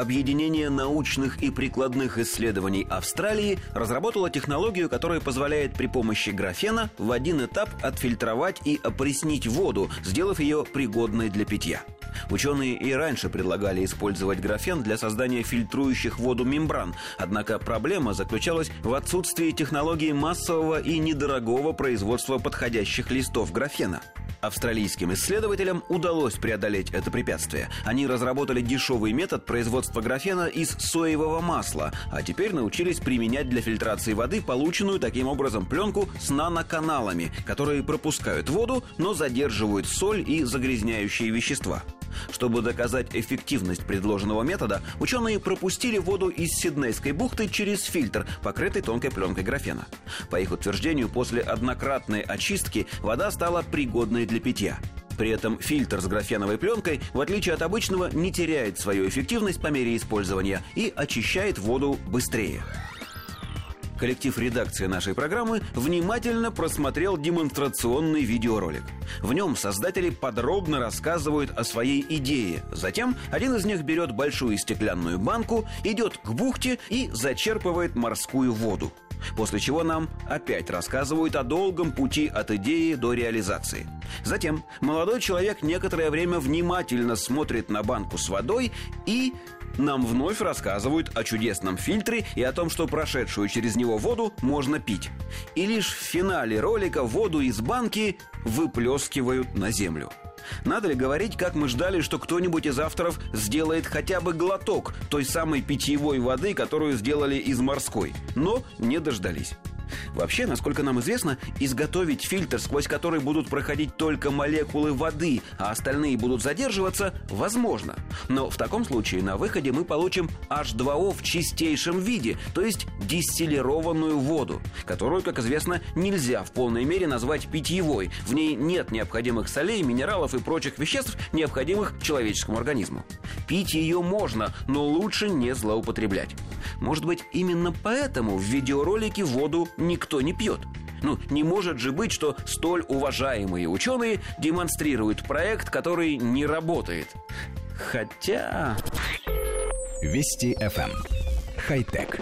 Объединение научных и прикладных исследований Австралии разработало технологию, которая позволяет при помощи графена в один этап отфильтровать и опреснить воду, сделав ее пригодной для питья. Ученые и раньше предлагали использовать графен для создания фильтрующих воду мембран, однако проблема заключалась в отсутствии технологии массового и недорогого производства подходящих листов графена. Австралийским исследователям удалось преодолеть это препятствие. Они разработали дешевый метод производства графена из соевого масла, а теперь научились применять для фильтрации воды полученную таким образом пленку с наноканалами, которые пропускают воду, но задерживают соль и загрязняющие вещества. Чтобы доказать эффективность предложенного метода, ученые пропустили воду из Сиднейской бухты через фильтр, покрытый тонкой пленкой графена. По их утверждению, после однократной очистки вода стала пригодной для питья. При этом фильтр с графеновой пленкой, в отличие от обычного, не теряет свою эффективность по мере использования и очищает воду быстрее коллектив редакции нашей программы внимательно просмотрел демонстрационный видеоролик. В нем создатели подробно рассказывают о своей идее. Затем один из них берет большую стеклянную банку, идет к бухте и зачерпывает морскую воду. После чего нам опять рассказывают о долгом пути от идеи до реализации. Затем молодой человек некоторое время внимательно смотрит на банку с водой и нам вновь рассказывают о чудесном фильтре и о том, что прошедшую через него воду можно пить. И лишь в финале ролика воду из банки выплескивают на землю. Надо ли говорить, как мы ждали, что кто-нибудь из авторов сделает хотя бы глоток той самой питьевой воды, которую сделали из морской, но не дождались. Вообще, насколько нам известно, изготовить фильтр, сквозь который будут проходить только молекулы воды, а остальные будут задерживаться, возможно. Но в таком случае на выходе мы получим H2O в чистейшем виде, то есть дистиллированную воду, которую, как известно, нельзя в полной мере назвать питьевой. В ней нет необходимых солей, минералов и прочих веществ, необходимых человеческому организму. Пить ее можно, но лучше не злоупотреблять. Может быть, именно поэтому в видеоролике воду никто не пьет. Ну, не может же быть, что столь уважаемые ученые демонстрируют проект, который не работает. Хотя... Вести FM. Эм. Хай-тек.